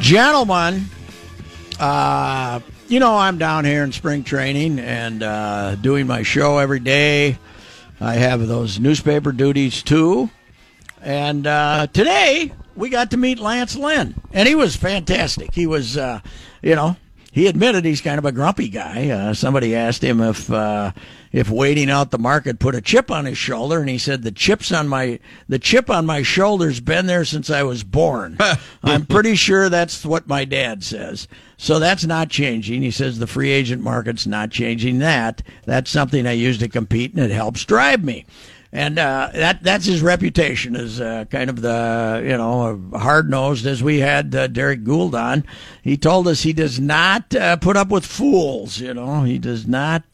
Gentlemen, uh, you know, I'm down here in spring training and uh, doing my show every day. I have those newspaper duties too. And uh, today we got to meet Lance Lynn, and he was fantastic. He was, uh, you know, he admitted he's kind of a grumpy guy. Uh, somebody asked him if uh, if waiting out the market put a chip on his shoulder, and he said the chips on my the chip on my shoulder's been there since I was born. I'm pretty sure that's what my dad says. So that's not changing. He says the free agent market's not changing that. That's something I use to compete, and it helps drive me and uh, that that's his reputation as uh, kind of the you know hard nosed as we had uh, Derrick Goold on. He told us he does not uh, put up with fools. You know, he does not.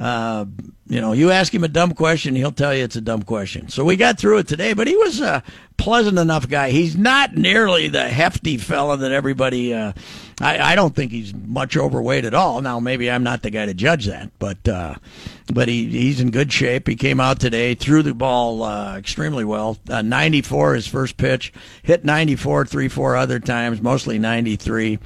Uh, you know, you ask him a dumb question, he'll tell you it's a dumb question. So we got through it today, but he was a pleasant enough guy. He's not nearly the hefty fella that everybody. Uh, I, I don't think he's much overweight at all. Now, maybe I'm not the guy to judge that, but uh, but he he's in good shape. He came out today, threw the ball uh, extremely well. Uh, 94 his first pitch, hit 94 three four other times, mostly 93.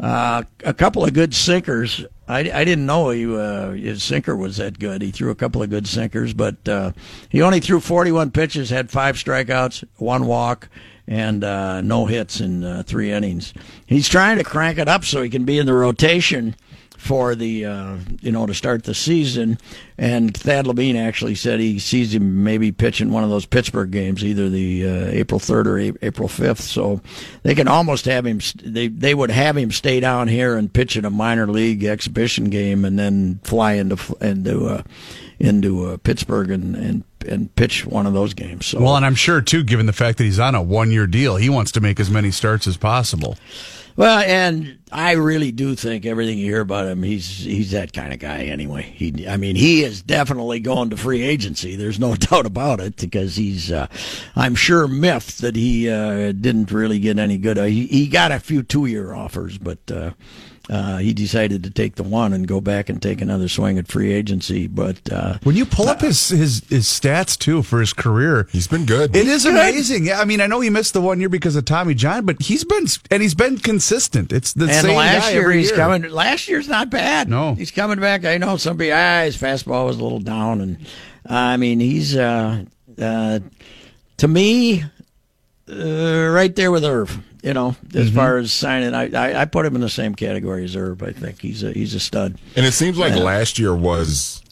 Uh, a couple of good sinkers. I, I didn't know he, uh, his sinker was that good. He threw a couple of good sinkers, but uh, he only threw 41 pitches, had five strikeouts, one walk, and uh, no hits in uh, three innings. He's trying to crank it up so he can be in the rotation for the uh, you know to start the season. And Thad Levine actually said he sees him maybe pitching one of those Pittsburgh games, either the uh, April third or April fifth. So they can almost have him. They they would have him stay down here and pitch in a minor league exhibition game, and then fly into into uh, into uh, Pittsburgh and and and pitch one of those games. So. Well, and I'm sure too, given the fact that he's on a one year deal, he wants to make as many starts as possible. Well, and I really do think everything you hear about him, he's he's that kind of guy anyway. He, I mean, he is definitely going to free agency. There's no doubt about it because he's, uh, I'm sure, miffed that he uh, didn't really get any good. Uh, he, he got a few two year offers, but uh, he decided to take the one and go back and take another swing at free agency. But uh, when you pull up his, his his stats too for his career, he's been good. It is amazing. Yeah, I mean, I know he missed the one year because of Tommy John, but he's been and he's been consistent. It's the and same last guy year every he's year. coming. Last year's not bad. No, he's coming back. I know somebody. Ah, his fastball was a little down, and uh, I mean, he's uh, uh, to me uh, right there with Irv you know, as mm-hmm. far as signing, I, I, I put him in the same category as Herb. I think he's a he's a stud. And it seems like last year was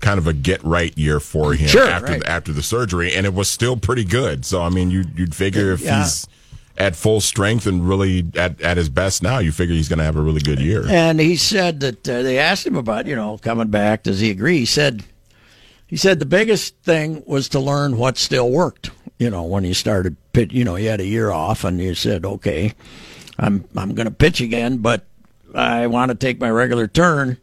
kind of a get right year for him sure, after right. the, after the surgery, and it was still pretty good. So I mean, you you'd figure if yeah. he's at full strength and really at, at his best now, you figure he's going to have a really good year. And he said that uh, they asked him about you know coming back. Does he agree? He said. He said the biggest thing was to learn what still worked you know, when he started pitch, you know, he had a year off and he said, okay, I'm I'm going to pitch again, but I want to take my regular turn,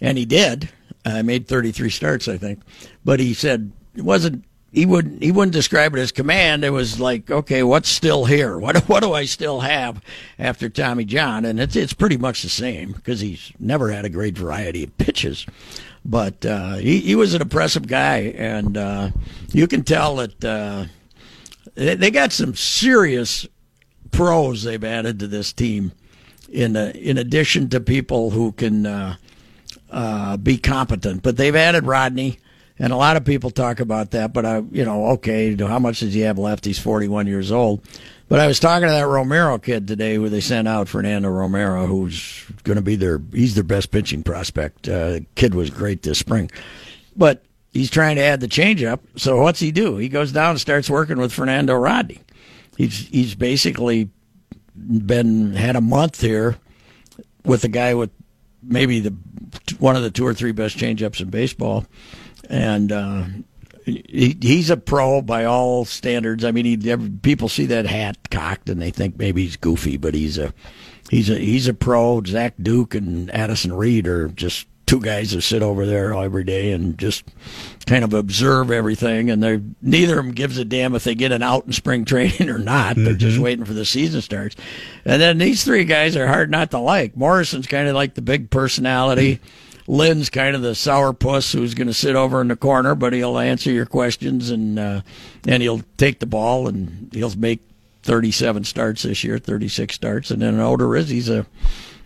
and he did. I made 33 starts, I think, but he said it wasn't. He wouldn't. He wouldn't describe it as command. It was like, okay, what's still here? What what do I still have after Tommy John? And it's it's pretty much the same because he's never had a great variety of pitches. But uh, he he was an impressive guy, and uh, you can tell that. Uh, they got some serious pros they've added to this team. In uh, in addition to people who can uh, uh, be competent, but they've added Rodney, and a lot of people talk about that. But I, you know, okay, how much does he have left? He's forty one years old. But I was talking to that Romero kid today, who they sent out, Fernando Romero, who's going to be their he's their best pitching prospect. Uh, kid was great this spring, but he's trying to add the changeup. So what's he do? He goes down and starts working with Fernando Rodney. He's he's basically been had a month here with a guy with maybe the one of the two or three best changeups in baseball, and uh, he, he's a pro by all standards. I mean, he, people see that hat cocked and they think maybe he's goofy, but he's a he's a he's a pro. Zach Duke and Addison Reed are just two guys that sit over there every day and just kind of observe everything. And they neither of them gives a damn if they get an out in spring training or not. They're mm-hmm. just waiting for the season starts. And then these three guys are hard not to like. Morrison's kind of like the big personality. Mm-hmm. Lynn's kind of the sourpuss who's going to sit over in the corner, but he'll answer your questions and uh, and he'll take the ball and he'll make 37 starts this year, 36 starts, and then Odorizzi's a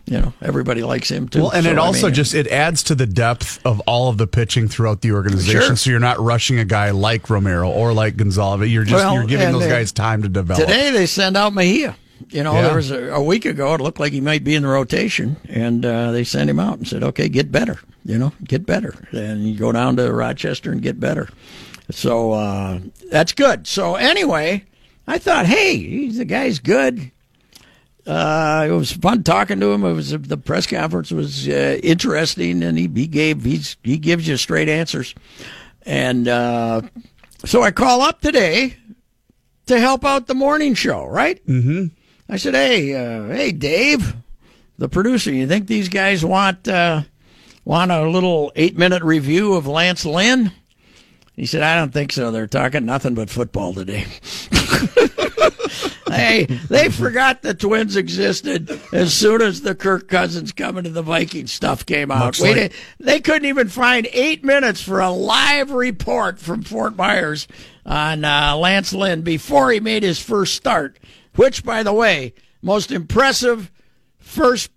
you know everybody likes him too. Well, and so, it also I mean, just it adds to the depth of all of the pitching throughout the organization. Sure. So you're not rushing a guy like Romero or like Gonzalez. You're just well, you're giving those guys time to develop. Today they send out Mejia. You know, Yeah. there was a, a week ago. It looked like he might be in the rotation, and uh, they sent him out and said, "Okay, get better. You know, get better, and you go down to Rochester and get better." So uh, that's good. So anyway, I thought, hey, the guy's good. Uh, it was fun talking to him. It was the press conference was uh, interesting, and he, he gave he's he gives you straight answers. And uh, so I call up today to help out the morning show, right? Mm-hmm. I said, "Hey, uh, hey, Dave, the producer. You think these guys want uh, want a little eight minute review of Lance Lynn?" He said, "I don't think so. They're talking nothing but football today." hey, they forgot the Twins existed as soon as the Kirk Cousins coming to the Vikings stuff came out. Like- they couldn't even find eight minutes for a live report from Fort Myers on uh, Lance Lynn before he made his first start, which, by the way, most impressive first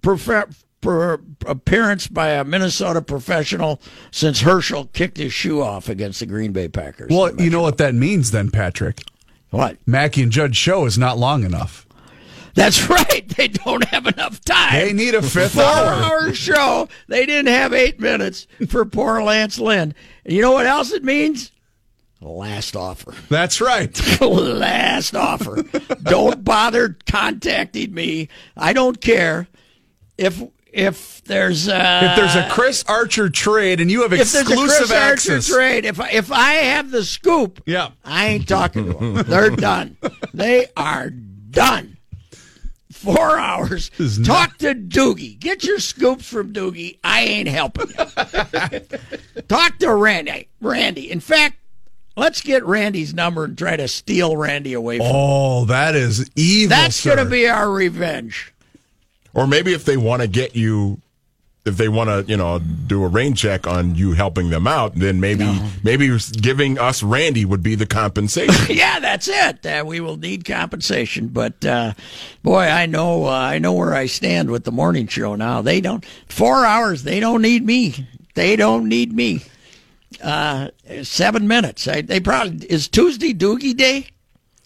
prof- per appearance by a Minnesota professional since Herschel kicked his shoe off against the Green Bay Packers. Well, you know what that means then, Patrick. what? Mackey and Judge show is not long enough. That's right. They don't have enough time. They need a fifth four hour. hour show. They didn't have eight minutes for poor Lance Lynn. And you know what else it means? Last offer. That's right. Last offer. don't bother contacting me. I don't care if if there's uh, If there's a Chris Archer trade and you have if there's a exclusive Chris Archer access, trade, if I, if I have the scoop, Yeah. I ain't talking to them. They're done. They are done. Four hours. is not- Talk to Doogie. Get your scoops from Doogie. I ain't helping you. Talk to Randy. Randy. In fact, let's get Randy's number and try to steal Randy away from. him. oh, that is evil. That's going to be our revenge. Or maybe if they want to get you, if they want to, you know, do a rain check on you helping them out, then maybe maybe giving us Randy would be the compensation. yeah, that's it. Uh, we will need compensation, but uh, boy, I know uh, I know where I stand with the morning show now. They don't four hours. They don't need me. They don't need me. Uh, seven minutes. I, they probably is Tuesday Doogie Day.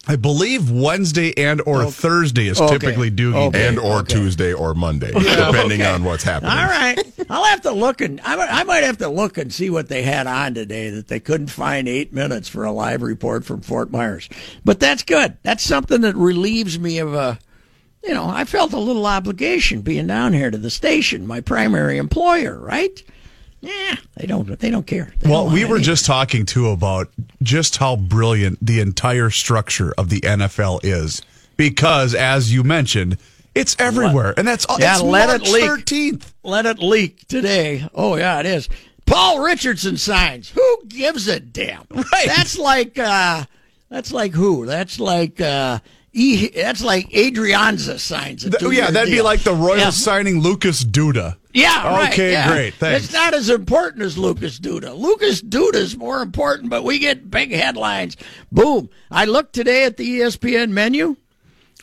I believe Wednesday and or Thursday is Okay. typically Doogie. Okay. And or Tuesday or Monday, depending okay. on what's happening. All right, I'll have to look and I, might- I might have to look and see what they had on today that they couldn't find eight minutes for a live report from Fort Myers. But that's good. That's something that relieves me of a, you know, I felt a little obligation being down here to the station, my primary employer, right? Yeah, they don't. They don't care. They Well, don't we were just talking too about just how brilliant the entire structure of the NFL is because, as you mentioned, it's everywhere, and that's all. Yeah, it's let March it leak. Thirteenth. let it leak today. Oh yeah, it is. Paul Richardson signs. Who gives a damn? Right. That's like uh that's like who? That's like uh e, that's like Adrianza signs a Th- yeah, that'd be like the Royals Yeah. signing Lucas Duda. Yeah, right. Okay, yeah. great, thanks. It's not as important as Lucas Duda. Lucas Duda is more important, but we get big headlines. Boom. I looked today at the ESPN menu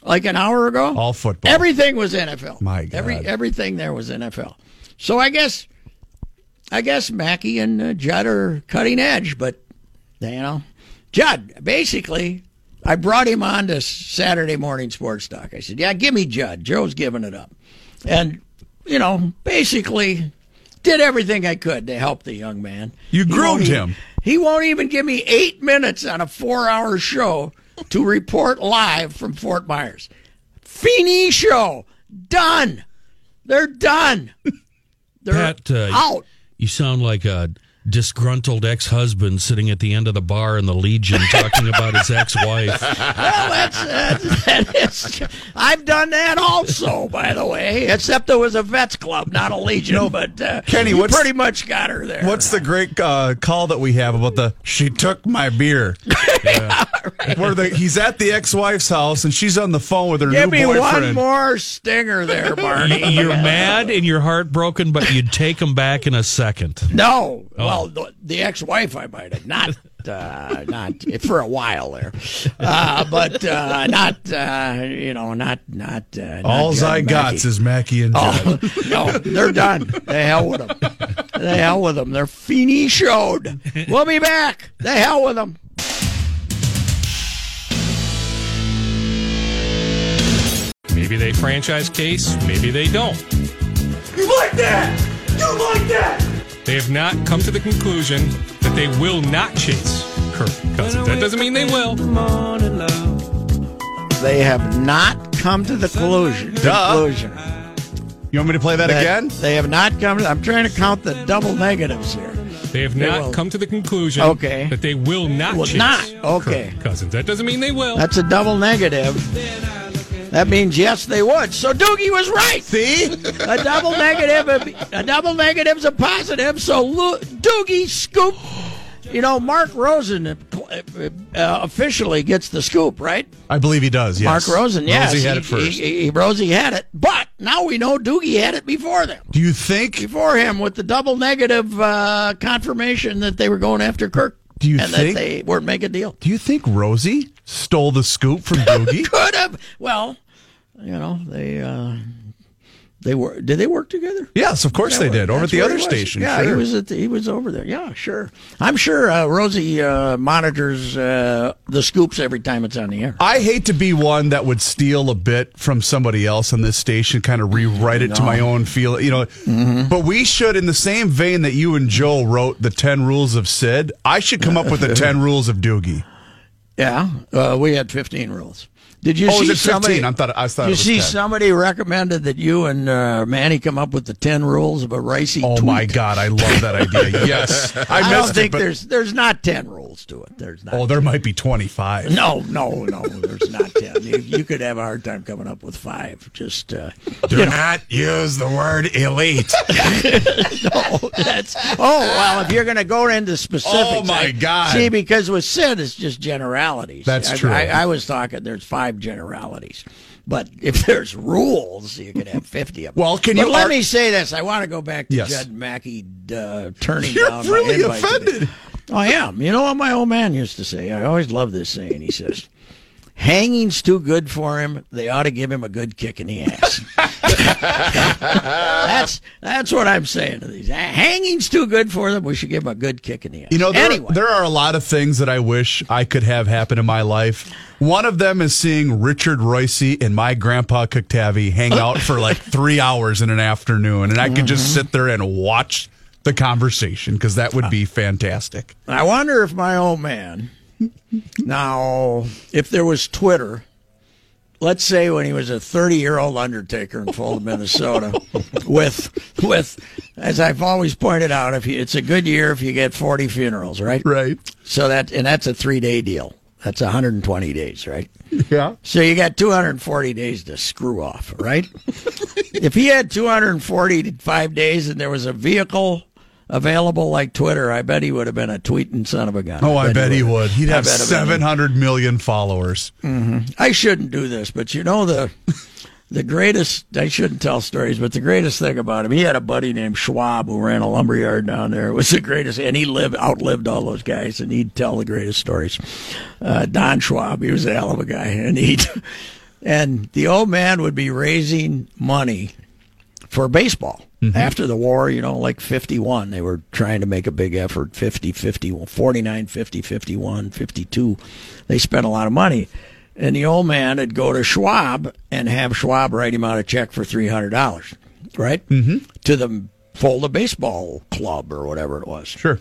like an hour ago. All football. Everything was NFL. My God. Every everything there was NFL. So I guess I guess Mackey and uh, Judd are cutting edge, but you know, Judd basically I brought him on to Saturday morning sports talk. I said, "Yeah, give me Judd. Joe's giving it up," and you know, basically did everything I could to help the young man. You He groomed even- him. He won't even give me eight minutes on a four-hour show to report live from Fort Myers. Feeney show done. They're done. They're Pat, uh, out. You sound like a disgruntled ex-husband sitting at the end of the bar in the Legion talking about his ex-wife. Well, that's, that's that is. I've done that also, by the way. Except it was a vets club, not a legion. No, but uh, Kenny, you what's- pretty much got her there. What's the great uh, call that we have about the she took my beer? Yeah. Where the, he's at the ex-wife's house and she's on the phone with her Give new me one more stinger there, Barney. You're mad and you're heartbroken, but you'd take him back in a second. No, Oh. Well, the, the ex-wife I might have not, uh, not for a while there, uh, but uh, not, uh, you know, not, not. Uh, not All I got Mackey. is Mackey and Judd. Oh, no, they're done. The hell with them. The hell with them. They're Feeney showed. We'll be back. The hell with them. Maybe they franchise case, maybe they don't. You like that? You like that? They have not come to the conclusion that they will not chase Kirk Cousins. That doesn't mean they will. They have not come to the conclusion. Duh. conclusion You want me to play that that again? They have not come to. I'm trying to count the double negatives here. They have They not will. come to the conclusion Okay. that they will not Will chase not. Okay. Kirk Cousins. That doesn't mean they will. That's a double negative. That means yes, they would. So Doogie was right. See? A double negative, a double negative's a positive. So Doogie scoop. You know, Mark Rosen uh, uh, officially gets the scoop, right? I believe he does, yes. Mark Rosen, yes. Rosie had it first. He, he, Rosie had it, but now we know Doogie had it before them, Do you think before him, with the double negative uh, confirmation that they were going after Kirk. Do you and think- that they weren't making a deal? do you think Rosie stole the scoop from Doogie? Could have. Well, you know, they uh, they were. Did they work together? yes, of course they did. Over at the other station. Yeah, he sure. was at the, he was over there. Yeah, sure. I'm sure uh, Rosie uh, monitors uh, the scoops every time it's on the air. I hate to be one that would steal a bit from somebody else on this station, kind of rewrite it to my own feel. You know, Mm-hmm. but we should, in the same vein that you and Joe wrote the ten rules of Sid, I should come up with the ten rules of Doogie. Yeah, uh, we had 15 rules. Did you Oh, see is it 15? somebody? I thought- I thought Did you see 10. somebody recommended that you and uh, Manny come up with the 10 rules of a Reusse Oh tweet? my God, I love that idea. Yes, I, I, don't it, think but there's there's not 10 rules to it. There's not. oh, there might be twenty five. No, no, no. There's not ten. You, you could have a hard time coming up with five. Just uh, Do not use the word elite. no. That's oh well. If you're going to go into specifics, Oh, my I- God. See, because with Sid, it's just generalities. That's I- true. I, I was talking. There's five generalities. But if there's rules, you can have fifty of them. Well, can But you let ar- me say this? I want to go back to Yes. Judd Mackey uh, turning You're down. my really today. offended. I am. You know what my old man used to say? I always love this saying. He says, Hanging's too good for him. They ought to give him a good kick in the ass. that's that's what I'm saying to these. Hanging's too good for them. We should give him a good kick in the ass. You know, there, anyway, there are a lot of things that I wish I could have happen in my life. One of them is seeing Richard Royce and my grandpa Coctavi hang out for like three hours in an afternoon, and I could just Mm-hmm. sit there and watch the conversation because that would be fantastic. I wonder if my old man. Now, if there was Twitter, let's say when he was a 30 year old undertaker in Fulda, Minnesota, with with as I've always pointed out, if you, it's a good year if you get 40 funerals, right? Right. So that and that's a three day deal. That's 120 days, right? Yeah. So you got 240 days to screw off, right? if he had 245 days and there was a vehicle available like Twitter, I bet he would have been a tweeting son of a gun. Oh, I bet he would've. would. He'd have bet he would. 700 million followers. I shouldn't do this, but you know the the greatest. I shouldn't tell stories, but the greatest thing about him, he had a buddy named Schwab who ran a lumberyard down there. It was the greatest, and he lived outlived all those guys, and he'd tell the greatest stories. Uh, Don Schwab, he was a hell of a guy, and he and the old man would be raising money for baseball. After the war, you know, like 51, they were trying to make a big effort 50, 50, 49, 50, 51, 52. They spent a lot of money. And the old man would go to Schwab and have Schwab write him out a check for $300, right? Mm-hmm. To the Fulda Baseball Club or whatever it was. Sure.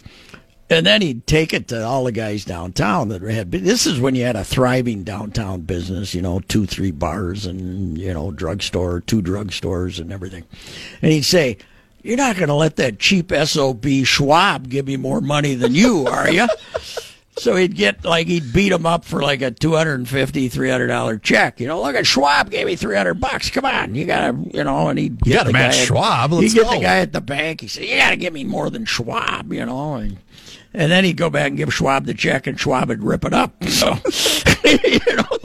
And then he'd take it to all the guys downtown that had. This is when you had a thriving downtown business, you know, two, three bars and you know, drugstore, two drugstores and everything. And he'd say, "You're not going to let that cheap sob Schwab give me more money than you, are you?" So he'd get like he'd beat him up for like a two hundred and fifty, three hundred dollar check. You know, look at Schwab gave me three hundred bucks. Come on, you gotta, you know, and he'd get the match guy at- Schwab. He'd get go. the guy at the bank. He said, "You gotta give me more than Schwab," you know, and and then he'd go back and give Schwab the check, and Schwab would rip it up. So, you know,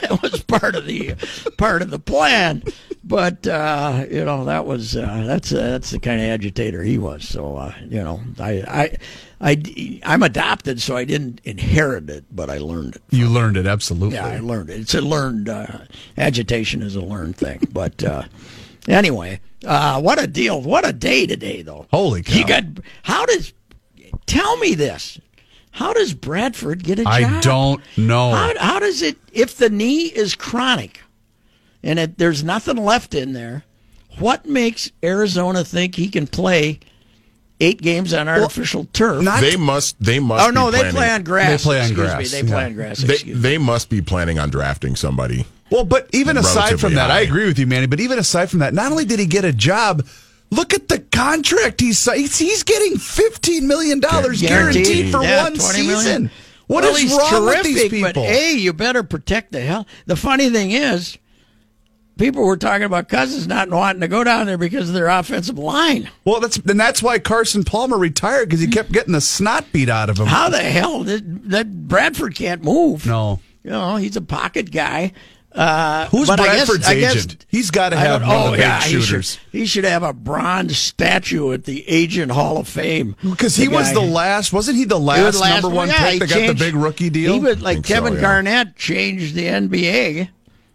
that was part of the part of the plan. But uh, you know, that was uh, that's uh, that's the kind of agitator he was. So, uh, you know, I I I I'm adopted, so I didn't inherit it, but I learned it. You learned it absolutely. Yeah, I learned it. It's a learned uh, agitation is a learned thing. But uh, anyway, uh, what a deal! What a day today, though. Holy cow. You got how does tell me this? How does Bradford get a job? I don't know. How, how does it if the knee is chronic and it, there's nothing left in there? What makes Arizona think he can play eight games on artificial turf? They must. They must. oh no, be they planning, play on grass. They play on Excuse grass, Me, they yeah. play on grass. They, me. they must be planning on drafting somebody. Well, but even aside Relatively from that, I agree with you, Manny. But even aside from that, not only did he get a job, look at the contract he's he's, he's getting fifteen million dollars Guaranteed. guaranteed for Yeah, one 20 million. season. What well, is wrong with terrific, these But people? hey, you better protect the hell. The funny thing is, people were talking about Cousins not wanting to go down there because of their offensive line. well, that's and that's why Carson Palmer retired because he kept getting the snot beat out of him. How the hell did that Bradford can't move? No. you know he's a pocket guy. Uh, Who's but I guess- Bradford's I guess- agent? He's got to have of oh, the big yeah, he should- shooters. He should, have a bronze statue at the Agent Hall of Fame Because he was the last, wasn't he the last, the last number one yeah, pick he that got the big rookie deal? He was like Think so, Kevin yeah. Garnett changed the NBA.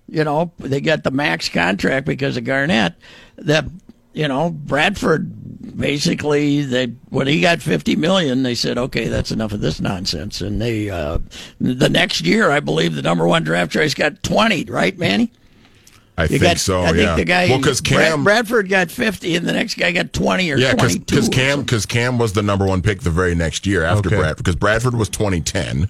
You know, they got the max contract because of Garnett. That you know, Bradford basically they when he got fifty million, they said, okay, that's enough of this nonsense. And they uh, the next year, I believe the number one draft choice got twenty, right, Manny? I You think got, so. I think yeah. the guy, well, because Cam. Bradford got fifty, and the next guy got twenty or yeah, because Cam because Cam was the number one pick the very next year after Okay. Bradford because Bradford was 2010.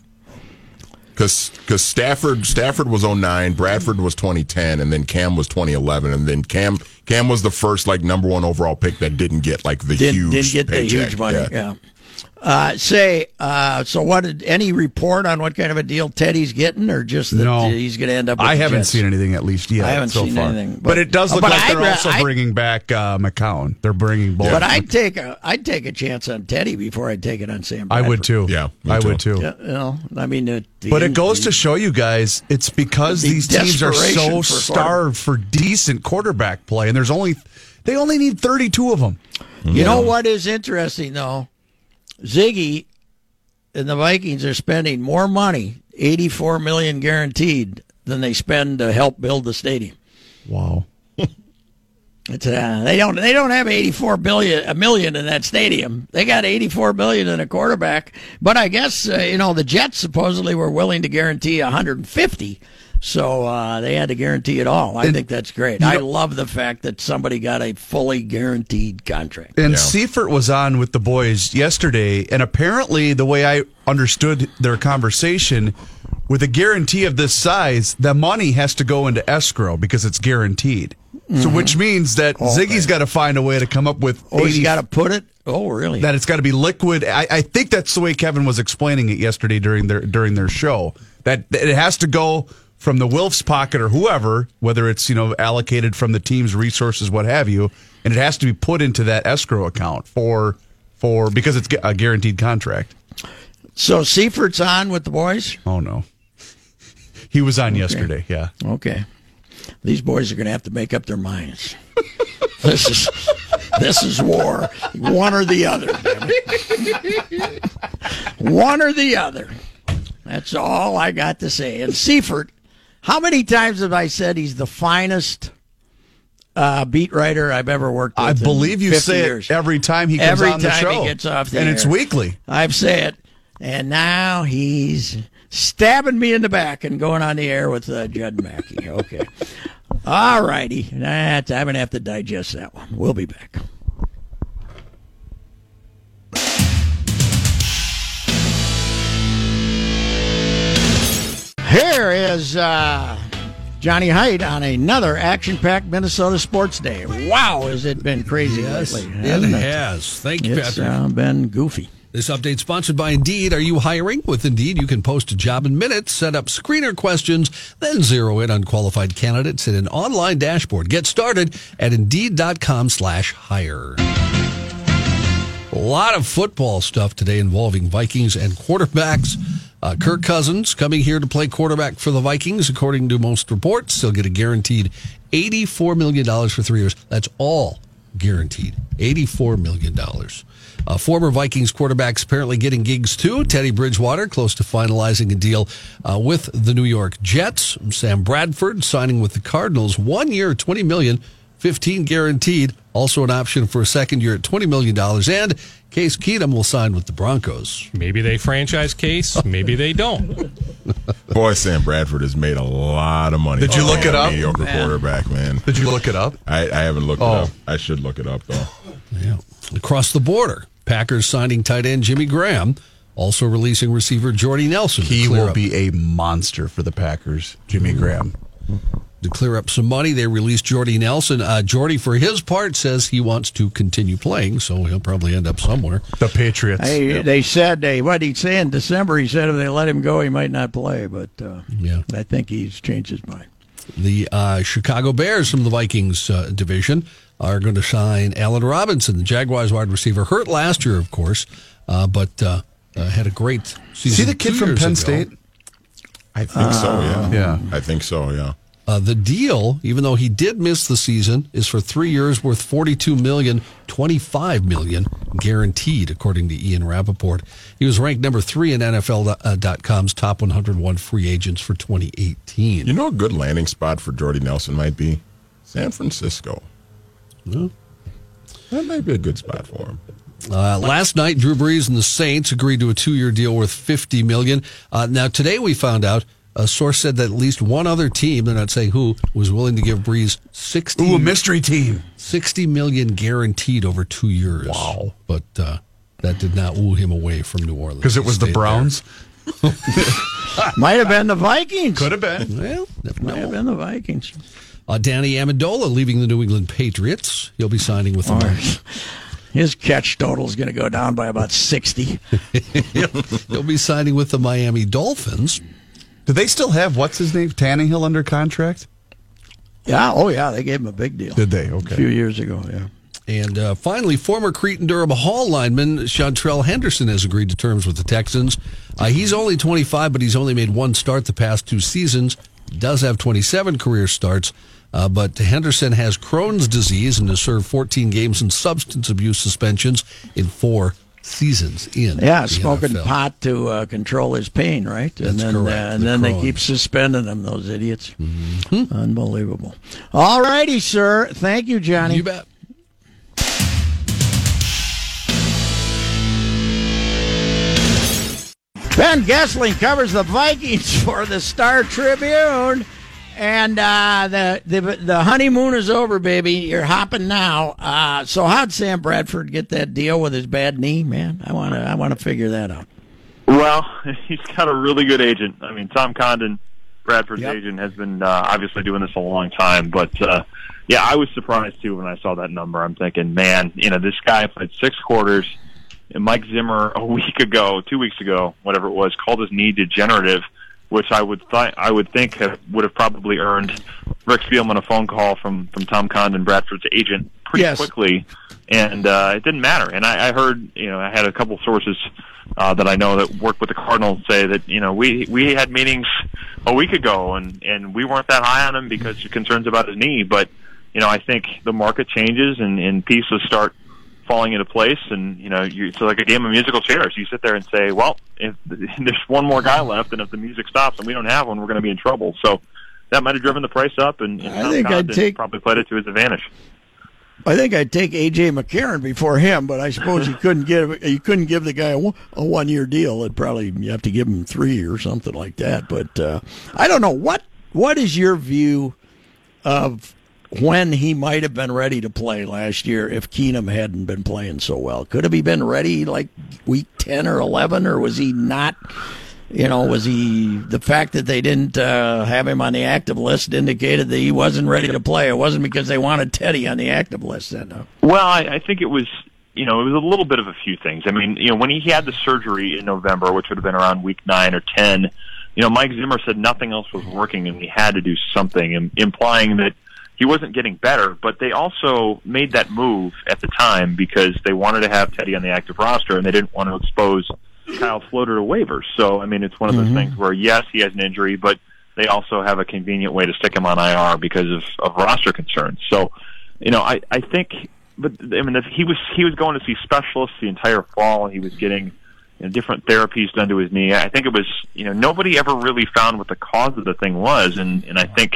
Because because Stafford Stafford was 09, Bradford was 2010, and then Cam was 2011, and then Cam Cam was the first like number one overall pick that didn't get like the didn't, huge didn't get the huge money. Yeah. Yeah. Uh, say, uh, so what? Did, any report on what kind of a deal Teddy's getting, or just that No. he's going to end up? With I the haven't Jets? seen anything at least yet. I haven't so seen far. anything, but, but- it does look like I'd they're ra- also I'd- bringing back uh, McCown. They're bringing both. But I'd take a, I'd take a chance on Teddy before I'd take it on Sam. I would too. Yeah, me I too. would too. Yeah, you know, I mean, it, But it goes to show you guys, it's because The these teams are so for starved for decent quarterback play, and there's only they only need 32 of them. You know what is interesting though? Ziggy and the Vikings are spending more money, eighty-four million guaranteed, than they spend to help build the stadium. Wow. It's, uh, they don't they don't have 84 billion a million in that stadium. They got 84 billion in a quarterback. But I guess uh, you know the Jets supposedly were willing to guarantee 150. So uh, they had to guarantee it all. I think that's great. I love the fact that somebody got a fully guaranteed contract. And Yeah. Seifert was on with the boys yesterday, and apparently, the way I understood their conversation, with a guarantee of this size, the money has to go into escrow because it's guaranteed. So, which means that Ziggy's got to find a way to come up with Oh, he's 80 got to put it. Oh, really? that it's got to be liquid. I, I think that's the way Kevin was explaining it yesterday during their during their show. That, that it has to go from the Wilf's pocket or whoever, whether it's you know allocated from the team's resources, what have you, and it has to be put into that escrow account for for because it's a guaranteed contract. so Seifert's on with the boys. Oh no, he was on yesterday. Yeah, Okay. These boys are going to have to make up their minds. this is this is war. One or the other. One or the other. That's all I got to say. And Seifert, how many times have I said he's the finest uh, beat writer I've ever worked with. I believe you 50 say years. it every time he comes Every on the time show. he gets off the and air. it's weekly. I've said it, and now he's stabbing me in the back and going on the air with uh, Judd Mackey. Okay, all righty. I'm gonna have to digest that one. We'll be back. Here is uh, Johnny Height on another action-packed Minnesota sports day. Wow, has it been crazy Yes, lately? it it? has. Thank you, It's Patrick. uh, been goofy. This update sponsored by Indeed. Are you hiring? With Indeed, you can post a job in minutes, set up screener questions, then zero in on qualified candidates in an online dashboard. Get started at Indeed.com slash hire. A lot of football stuff today involving Vikings and quarterbacks. Uh, Kirk Cousins coming here to play quarterback for the Vikings, according to most reports. He'll get a guaranteed $84 million for three years. That's all guaranteed. $84 million. Uh, former Vikings quarterbacks apparently getting gigs too. Teddy Bridgewater close to finalizing a deal uh, with the New York Jets. Sam Bradford signing with the Cardinals. One year, $20 million, 15 guaranteed. Also an option for a second year at $20 million. And Case Keenum will sign with the Broncos. Maybe they franchise case, maybe they don't. Boy, Sam Bradford has made a lot of money. Did you oh, look it a up? Mediocre quarterback, man. Did you look it up? I, I haven't looked Oh. it up. I should look it up though. Yeah. Across the border, Packers signing tight end Jimmy Graham, also releasing receiver Jordy Nelson. He will up- be a monster for the Packers, Jimmy Graham. To clear up some money. They released Jordy Nelson. Uh, Jordy, for his part, says he wants to continue playing, so he'll probably end up somewhere. The Patriots. Hey, They said they what he'd say in December. He said if they let him go, he might not play. But uh, Yeah. I think he's changed his mind. The uh, Chicago Bears from the Vikings uh, division are going to sign Allen Robinson, the Jaguars wide receiver, hurt last year, of course, uh, but uh, uh, had a great season. See the kid two from years Penn ago. State? I think so. Yeah. Yeah. I think so. Yeah. Uh, the deal, even though he did miss the season, is for three years worth forty-two million, twenty-five million guaranteed, according to Ian Rapoport. He was ranked number three in NFL.com's top 101 free agents for 2018. You know, a good landing spot for Jordy Nelson might be San Francisco. Well, That might be a good spot for him. Uh, last night, Drew Brees and the Saints agreed to a two-year deal worth fifty million. Uh, now, today we found out a source said that at least one other team, they're not saying who, was willing to give Brees 60, Ooh, a mystery team. 60 million guaranteed over two years. Wow! But uh, that did not woo him away from New Orleans Because it was the. Browns. Might have been the Vikings. Could have been. Well, never Might have been the Vikings. Uh, Danny Amendola leaving the New England Patriots. He'll be signing with the His catch total is going to go down by about sixty. He'll be signing with the Miami Dolphins. Do they still have what's his name Tannehill under contract? Yeah. Oh, yeah. They gave him a big deal. Did they? Okay. A few years ago. Yeah. And uh, finally, former Cretan Durham Hall lineman Seantrel Henderson has agreed to terms with the Texans. Uh, he's only 25, but he's only made one start the past two seasons. Does have 27 career starts, uh, but Henderson has Crohn's disease and has served 14 games in substance abuse suspensions in four seasons in Yeah, smoking NFL. pot to uh, control his pain, right? That's and then, correct, Uh, and the then they keep suspending him, those idiots. Mm-hmm. Unbelievable. All righty, sir. Thank you, Johnny. You bet. Ben Goessling covers the Vikings for the Star Tribune. And uh, the, the the honeymoon is over, baby. You're hopping now. Uh, so how'd Sam Bradford get that deal with his bad knee, man? I want to I want to figure that out. Well, he's got a really good agent. I mean, Tom Condon, Bradford's Yep. agent, has been uh, obviously doing this a long time. But uh, yeah, I was surprised too when I saw that number. I'm thinking, man, you know, this guy played six quarters. And Mike Zimmer a week ago, two weeks ago, whatever it was, called his knee degenerative, which I would th- I would think have, would have probably earned Rick Spielman a phone call from from Tom Condon, Bradford's agent, pretty Yes. quickly, and uh, it didn't matter. And I, I heard, you know, I had a couple sources uh, that I know that work with the Cardinals say that you know we we had meetings a week ago and and we weren't that high on him because of concerns about his knee, but you know I think the market changes and, and pieces start falling into place and you know you it's like a game of musical chairs you sit there and say well if there's one more guy left and if the music stops and we don't have one we're going to be in trouble so that might have driven the price up, and, and I think I'd take- probably played it to his advantage. I think I'd take AJ McCarron before him, but I suppose you couldn't give you couldn't give the guy a, one- a one year deal. It probably you have to give him three or something like that. But uh, I don't know what what is your view of when he might have been ready to play last year if Keenum hadn't been playing so well. Could have he been ready like week ten or eleven, or was he not? You know, was he the fact that they didn't uh, have him on the active list indicated that he wasn't ready to play? It wasn't because they wanted Teddy on the active list. Then, no. Well, I, I think it was, you know, it was a little bit of a few things. I mean, you know, when he had the surgery in November, which would have been around week nine or ten, you know, Mike Zimmer said nothing else was working and he had to do something, im- implying that he wasn't getting better. But they also made that move at the time because they wanted to have Teddy on the active roster and they didn't want to expose Kyle Sloter to waivers. So, I mean, it's one of those mm-hmm. things where yes, he has an injury, but they also have a convenient way to stick him on IR because of, of roster concerns. So, you know, I, I think, but I mean, if he was he was going to see specialists the entire fall. He was getting you know, different therapies done to his knee. I think it was, you know, nobody ever really found what the cause of the thing was, and and I think,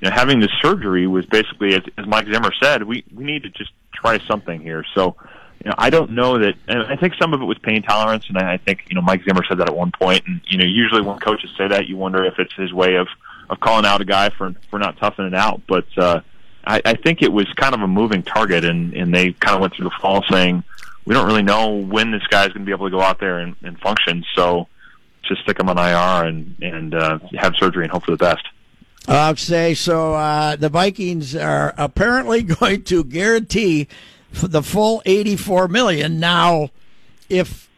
you know, having this surgery was basically, as, as Mike Zimmer said, we we need to just try something here. So. You know, I don't know that, and I think some of it was pain tolerance, and I think you know Mike Zimmer said that at one point, and you know usually when coaches say that, you wonder if it's his way of of calling out a guy for for not toughing it out. But uh, I, I think it was kind of a moving target, and and they kind of went through the fall saying we don't really know when this guy's going to be able to go out there and, and function, so just stick him on IR and and uh, have surgery and hope for the best. I'll say so. Uh, the Vikings are apparently going to guarantee the full eighty-four million. Now, if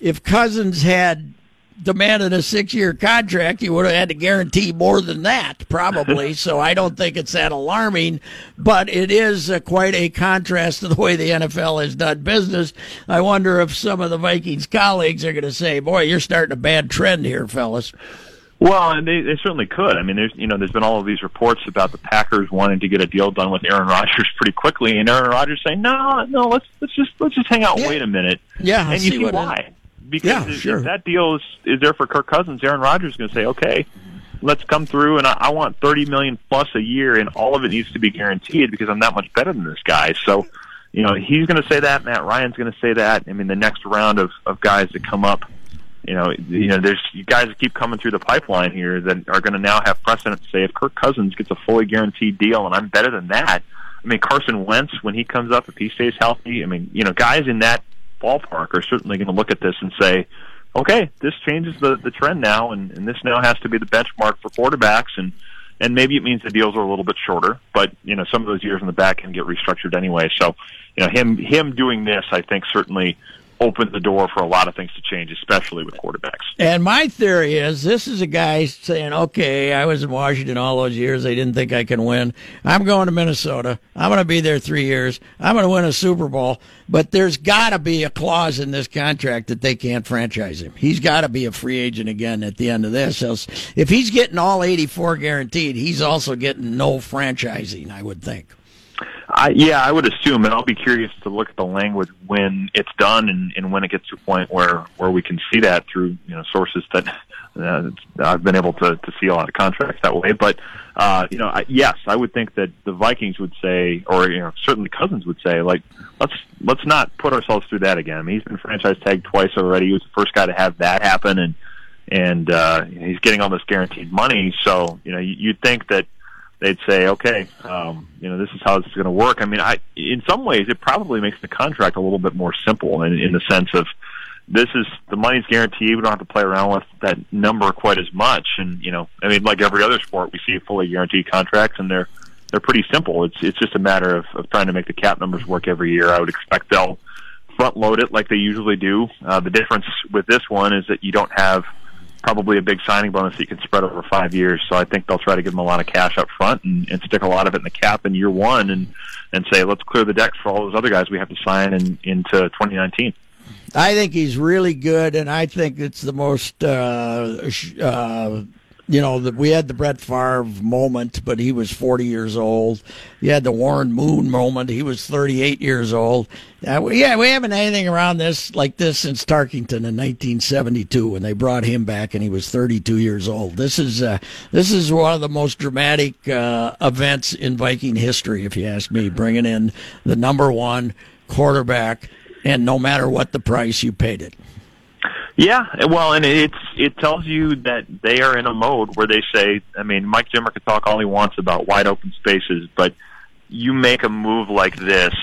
if Cousins had demanded a six-year contract, he would have had to guarantee more than that, probably. so I don't think it's that alarming, but it is uh, quite a contrast to the way the NFL has done business. I wonder if some of the Vikings colleagues are going to say, "Boy, you're starting a bad trend here, fellas." Well, and they, they certainly could. I mean, there's you know, there's been all of these reports about the Packers wanting to get a deal done with Aaron Rodgers pretty quickly, and Aaron Rodgers saying, "No, no, let's let's just let's just hang out, Yeah. wait a minute." Yeah, and you see see it- why? Because Yeah, if, sure. if that deal is is there for Kirk Cousins, Aaron Rodgers is going to say, "Okay, let's come through, and I, I want thirty million plus a year, and all of it needs to be guaranteed because I'm that much better than this guy." So, you know, he's going to say that. Matt Ryan's going to say that. I mean, the next round of of guys that come up you know, you know, there's you guys keep coming through the pipeline here that are going to now have precedent to say if Kirk Cousins gets a fully guaranteed deal and I'm better than that. I mean, Carson Wentz when he comes up, if he stays healthy, I mean, you know, guys in that ballpark are certainly going to look at this and say, okay, this changes the the trend now, and, and this now has to be the benchmark for quarterbacks, and and maybe it means the deals are a little bit shorter, but you know, some of those years in the back can get restructured anyway. So, you know, him him doing this, I think, certainly opened the door for a lot of things to change, especially with quarterbacks. And my theory is this is a guy saying, okay, I was in Washington all those years. They didn't think I can win. I'm going to Minnesota. I'm going to be there three years. I'm going to win a Super Bowl. But there's got to be a clause in this contract that they can't franchise him. He's got to be a free agent again at the end of this. Else, if he's getting all 84 guaranteed, he's also getting no franchising, I would think. I, yeah, I would assume, and I'll be curious to look at the language when it's done and, and when it gets to a point where where we can see that through you know sources that uh, I've been able to to see a lot of contracts that way. But uh, you know, I, yes, I would think that the Vikings would say, or you know, certainly Cousins would say, like let's let's not put ourselves through that again. I mean, he's been franchise tagged twice already. He was the first guy to have that happen, and and uh, he's getting all this guaranteed money. So you know, you- you'd think that they'd say, okay, um, you know, this is how this is going to work. I mean, I, in some ways, it probably makes the contract a little bit more simple in, in the sense of this is the money's guaranteed. We don't have to play around with that number quite as much. And you know, I mean, like every other sport, we see fully guaranteed contracts, and they're they're pretty simple. It's it's just a matter of, of trying to make the cap numbers work every year. I would expect they'll front load it like they usually do. Uh, the difference with this one is that you don't have probably a big signing bonus that you can spread over five years. So I think they'll try to give them a lot of cash up front and, and stick a lot of it in the cap in year one and, and say, let's clear the decks for all those other guys we have to sign in, into 2019. I think he's really good, and I think it's the most uh, uh, you know, the, we had the Brett Favre moment, but he was 40 years old. You had the Warren Moon moment. He was 38 years old. Uh, we, yeah, we haven't had anything around this like this since Tarkenton in 1972 when they brought him back and he was 32 years old. This is uh, this is one of the most dramatic uh, events in Viking history, if you ask me. Bringing in the number one quarterback, and no matter what the price, you paid it. Yeah, well, and it's it tells you that they are in a mode where they say, I mean, Mike Zimmer can talk all he wants about wide open spaces, but you make a move like this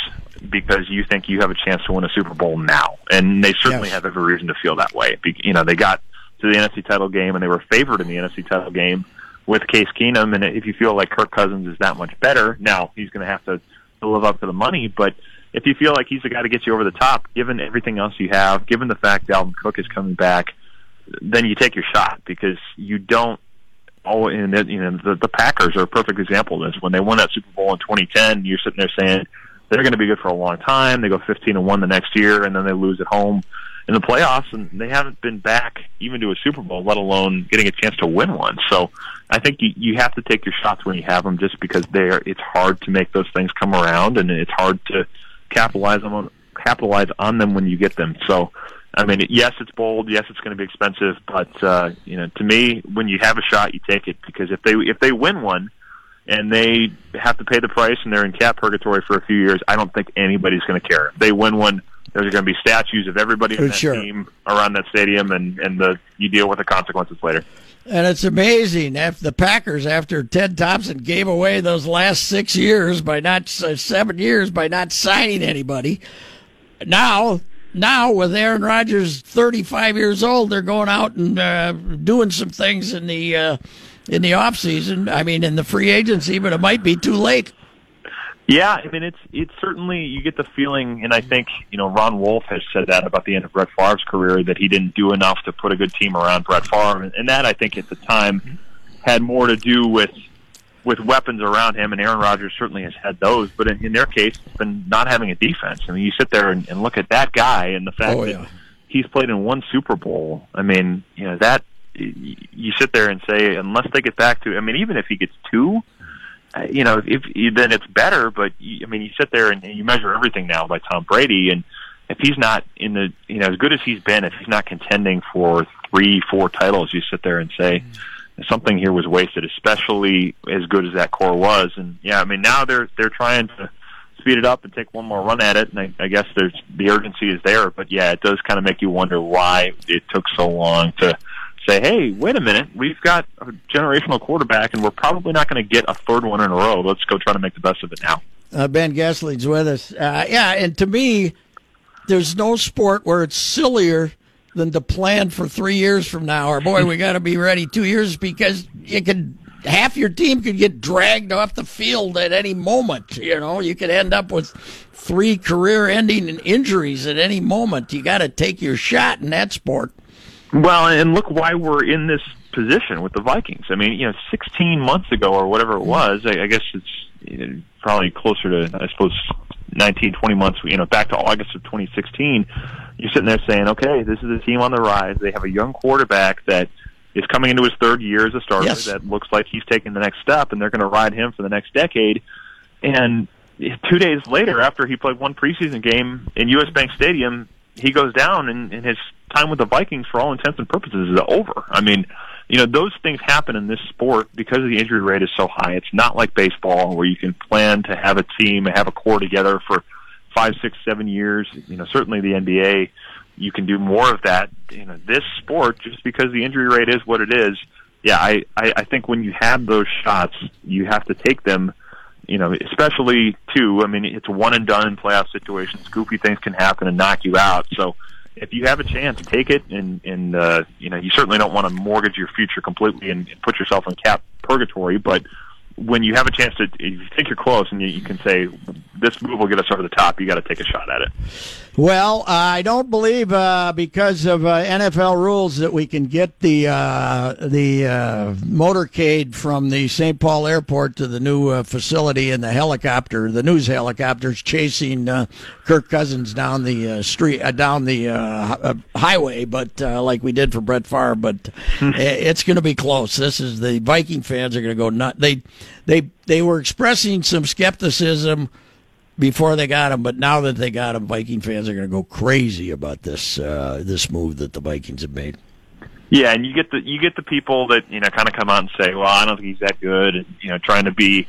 because you think you have a chance to win a Super Bowl now, and they certainly yes. have every reason to feel that way. You know, they got to the NFC title game and they were favored in the NFC title game with Case Keenum, and if you feel like Kirk Cousins is that much better, now he's going to have to live up to the money, but if you feel like he's the guy to get you over the top, given everything else you have, given the fact Dalvin Cook is coming back, then you take your shot because you don't. Oh, and you know the, the Packers are a perfect example of this. When they won that Super Bowl in 2010, you're sitting there saying they're going to be good for a long time. They go 15 and one the next year, and then they lose at home in the playoffs, and they haven't been back even to a Super Bowl, let alone getting a chance to win one. So I think you, you have to take your shots when you have them, just because they are. It's hard to make those things come around, and it's hard to capitalize on capitalize on them when you get them. So, I mean, yes, it's bold. Yes, it's going to be expensive, but uh, you know, to me, when you have a shot, you take it because if they if they win one and they have to pay the price and they're in cap purgatory for a few years, I don't think anybody's going to care. If they win one, there's going to be statues of everybody on that sure. team around that stadium, and and the you deal with the consequences later. And it's amazing if the Packers, after Ted Thompson gave away those last six years by not uh, seven years by not signing anybody, now now with Aaron Rodgers 35 years old, they're going out and uh, doing some things in the uh, in the off season. I mean, in the free agency, but it might be too late. Yeah, I mean it's it's certainly you get the feeling, and I think you know Ron Wolf has said that about the end of Brett Favre's career that he didn't do enough to put a good team around Brett Favre, and that I think at the time had more to do with with weapons around him, and Aaron Rodgers certainly has had those, but in, in their case, it's been not having a defense. I mean, you sit there and, and look at that guy, and the fact oh, yeah. that he's played in one Super Bowl. I mean, you know that you sit there and say unless they get back to, I mean, even if he gets two you know, if you, then it's better. But you, I mean, you sit there and you measure everything now by Tom Brady, and if he's not in the, you know, as good as he's been, if he's not contending for three, four titles, you sit there and say mm-hmm. something here was wasted, especially as good as that core was. And yeah, I mean, now they're they're trying to speed it up and take one more run at it. And I, I guess there's the urgency is there, but yeah, it does kind of make you wonder why it took so long to say, hey, wait a minute, we've got a generational quarterback, and we're probably not going to get a third one in a row. Let's go try to make the best of it now. Uh, ben Goessling's with us. Uh, yeah, and to me, there's no sport where it's sillier than to plan for three years from now, or boy, we got to be ready two years because you could half your team could get dragged off the field at any moment. You know, you could end up with three career-ending injuries at any moment. You got to take your shot in that sport. Well, and look why we're in this position with the Vikings. I mean, you know, 16 months ago or whatever it was, I, I guess it's you know, probably closer to, I suppose, 19, 20 months, you know, back to August of 2016. You're sitting there saying, okay, this is a team on the rise. They have a young quarterback that is coming into his third year as a starter yes. that looks like he's taking the next step, and they're going to ride him for the next decade. And two days later, after he played one preseason game in U.S. Bank Stadium, he goes down, and, and his time with the Vikings, for all intents and purposes, is over. I mean, you know, those things happen in this sport because the injury rate is so high. It's not like baseball where you can plan to have a team, have a core together for five, six, seven years. You know, certainly the NBA, you can do more of that. You know, this sport, just because the injury rate is what it is, yeah, I, I, I think when you have those shots, you have to take them you know, especially too. I mean, it's one and done in playoff situations. Goofy things can happen and knock you out. So if you have a chance, take it. And and uh, you know, you certainly don't want to mortgage your future completely and, put yourself in cap purgatory. But when you have a chance to, if you think you're close, and you, you can say, this move will get us over the top. You got to take a shot at it. Well, I don't believe uh, because of uh, NFL rules that we can get the uh, the uh, motorcade from the St. Paul airport to the new uh, facility in the helicopter. The news helicopters chasing uh, Kirk Cousins down the uh, street, uh, down the uh, uh, highway, but uh, like we did for Brett Favre. But it's going to be close. This is the Viking fans are going to go nuts. They they they were expressing some skepticism before they got him, but now that they got him, Viking fans are going to go crazy about this uh, this move that the Vikings have made. Yeah, and you get the you get the people that you know kind of come out and say, "Well, I don't think he's that good," and you know, trying to be,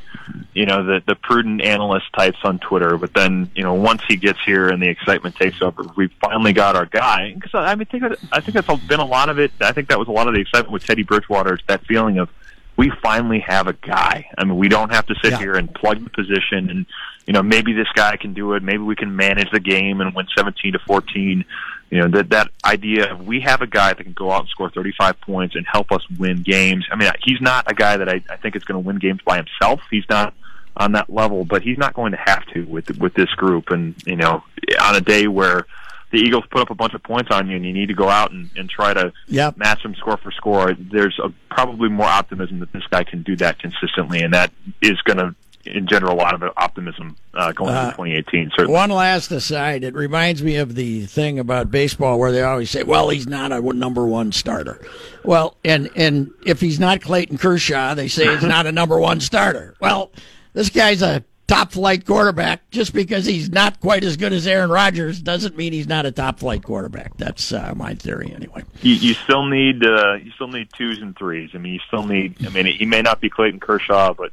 you know, the the prudent analyst types on Twitter. But then, you know, once he gets here and the excitement takes over, we finally got our guy. Because I mean, think of, I think that's been a lot of it. I think that was a lot of the excitement with Teddy Bridgewater. That feeling of we finally have a guy. I mean, we don't have to sit Yeah. here and plug the position and you know maybe this guy can do it. Maybe we can manage the game and win seventeen to fourteen. You know that that idea of we have a guy that can go out and score thirty five points and help us win games. I mean, he's not a guy that I, I think is going to win games by himself. He's not on that level, but he's not going to have to with with this group. And you know, on a day where the Eagles put up a bunch of points on you and you need to go out and, and try to Yep. match them score for score, there's a, probably more optimism that this guy can do that consistently, and that is going to engender a lot of optimism uh, going Uh, into 2018. Certainly. One last aside, it reminds me of the thing about baseball where they always say, "Well, he's not a number one starter." Well, and and if he's not Clayton Kershaw, they say he's not a number one starter. Well, this guy's a top flight quarterback. Just because he's not quite as good as Aaron Rodgers doesn't mean he's not a top flight quarterback. That's uh, my theory, anyway. you, you still need uh, you still need twos and threes. I mean, you still need. I mean, he may not be Clayton Kershaw, but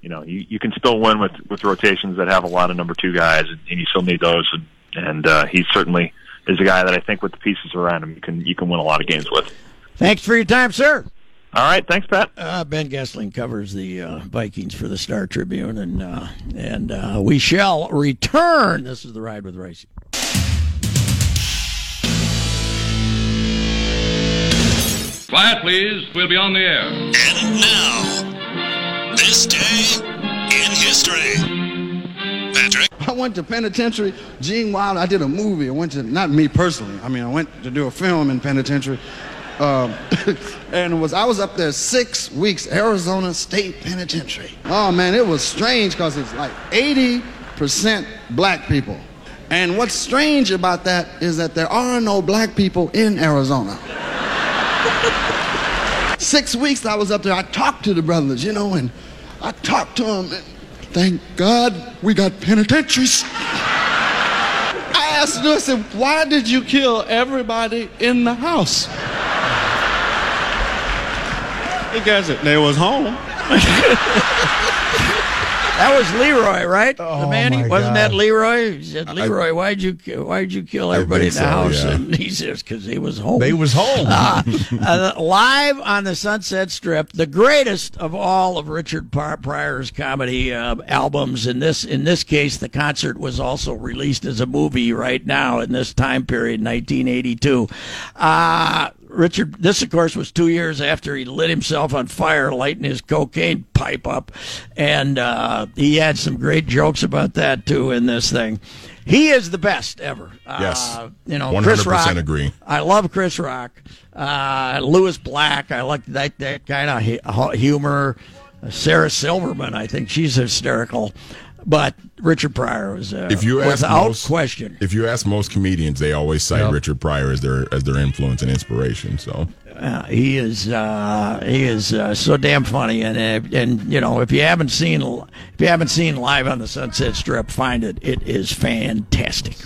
you know, you, you can still win with with rotations that have a lot of number two guys, and, and you still need those. And, and uh, he certainly is a guy that I think with the pieces around him, you can you can win a lot of games with. Thanks for your time, sir. All right, thanks, Pat. Uh, ben Goessling covers the uh, Vikings for the Star Tribune, and uh, and uh, we shall return. This is the ride with Reusse. Quiet, please. We'll be on the air. And now, this day in history. Patrick. I went to penitentiary. Gene Wilder, I did a movie. I went to, not me personally, I mean, I went to do a film in penitentiary. Um, and was I was up there six weeks, Arizona State Penitentiary. Oh man, it was strange because it's like 80% black people. And what's strange about that is that there are no black people in Arizona. Six weeks I was up there, I talked to the brothers, you know, and I talked to them. And thank God we got penitentiaries. I asked them, I said, why did you kill everybody in the house? He guys, they was home. That was Leroy, right? the man, my wasn't God. that Leroy? He said, Leroy, why'd you why'd you kill everybody in the so, house? yeah. And he says, because he was home. They was home. uh, live on the Sunset Strip, the greatest of all of Richard Pryor's comedy uh, albums. In this, in this case, the concert was also released as a movie right now in this time period, 1982. Uh, Richard, this of course was two years after he lit himself on fire, lighting his cocaine pipe up, and uh, he had some great jokes about that too in this thing. He is the best ever. Yes. uh, you know, Chris 100% Rock. agree. I love Chris Rock. Uh, Lewis Black. I like that that kind of humor. Sarah Silverman. I think she's hysterical. But Richard Pryor was uh, If you ask without most, question. if you ask most comedians, they always cite Yep. Richard Pryor as their as their influence and inspiration. So Uh, he is uh, he is uh, so damn funny, and uh, and you know if you haven't seen if you haven't seen live on the Sunset Strip, find it. It is fantastic.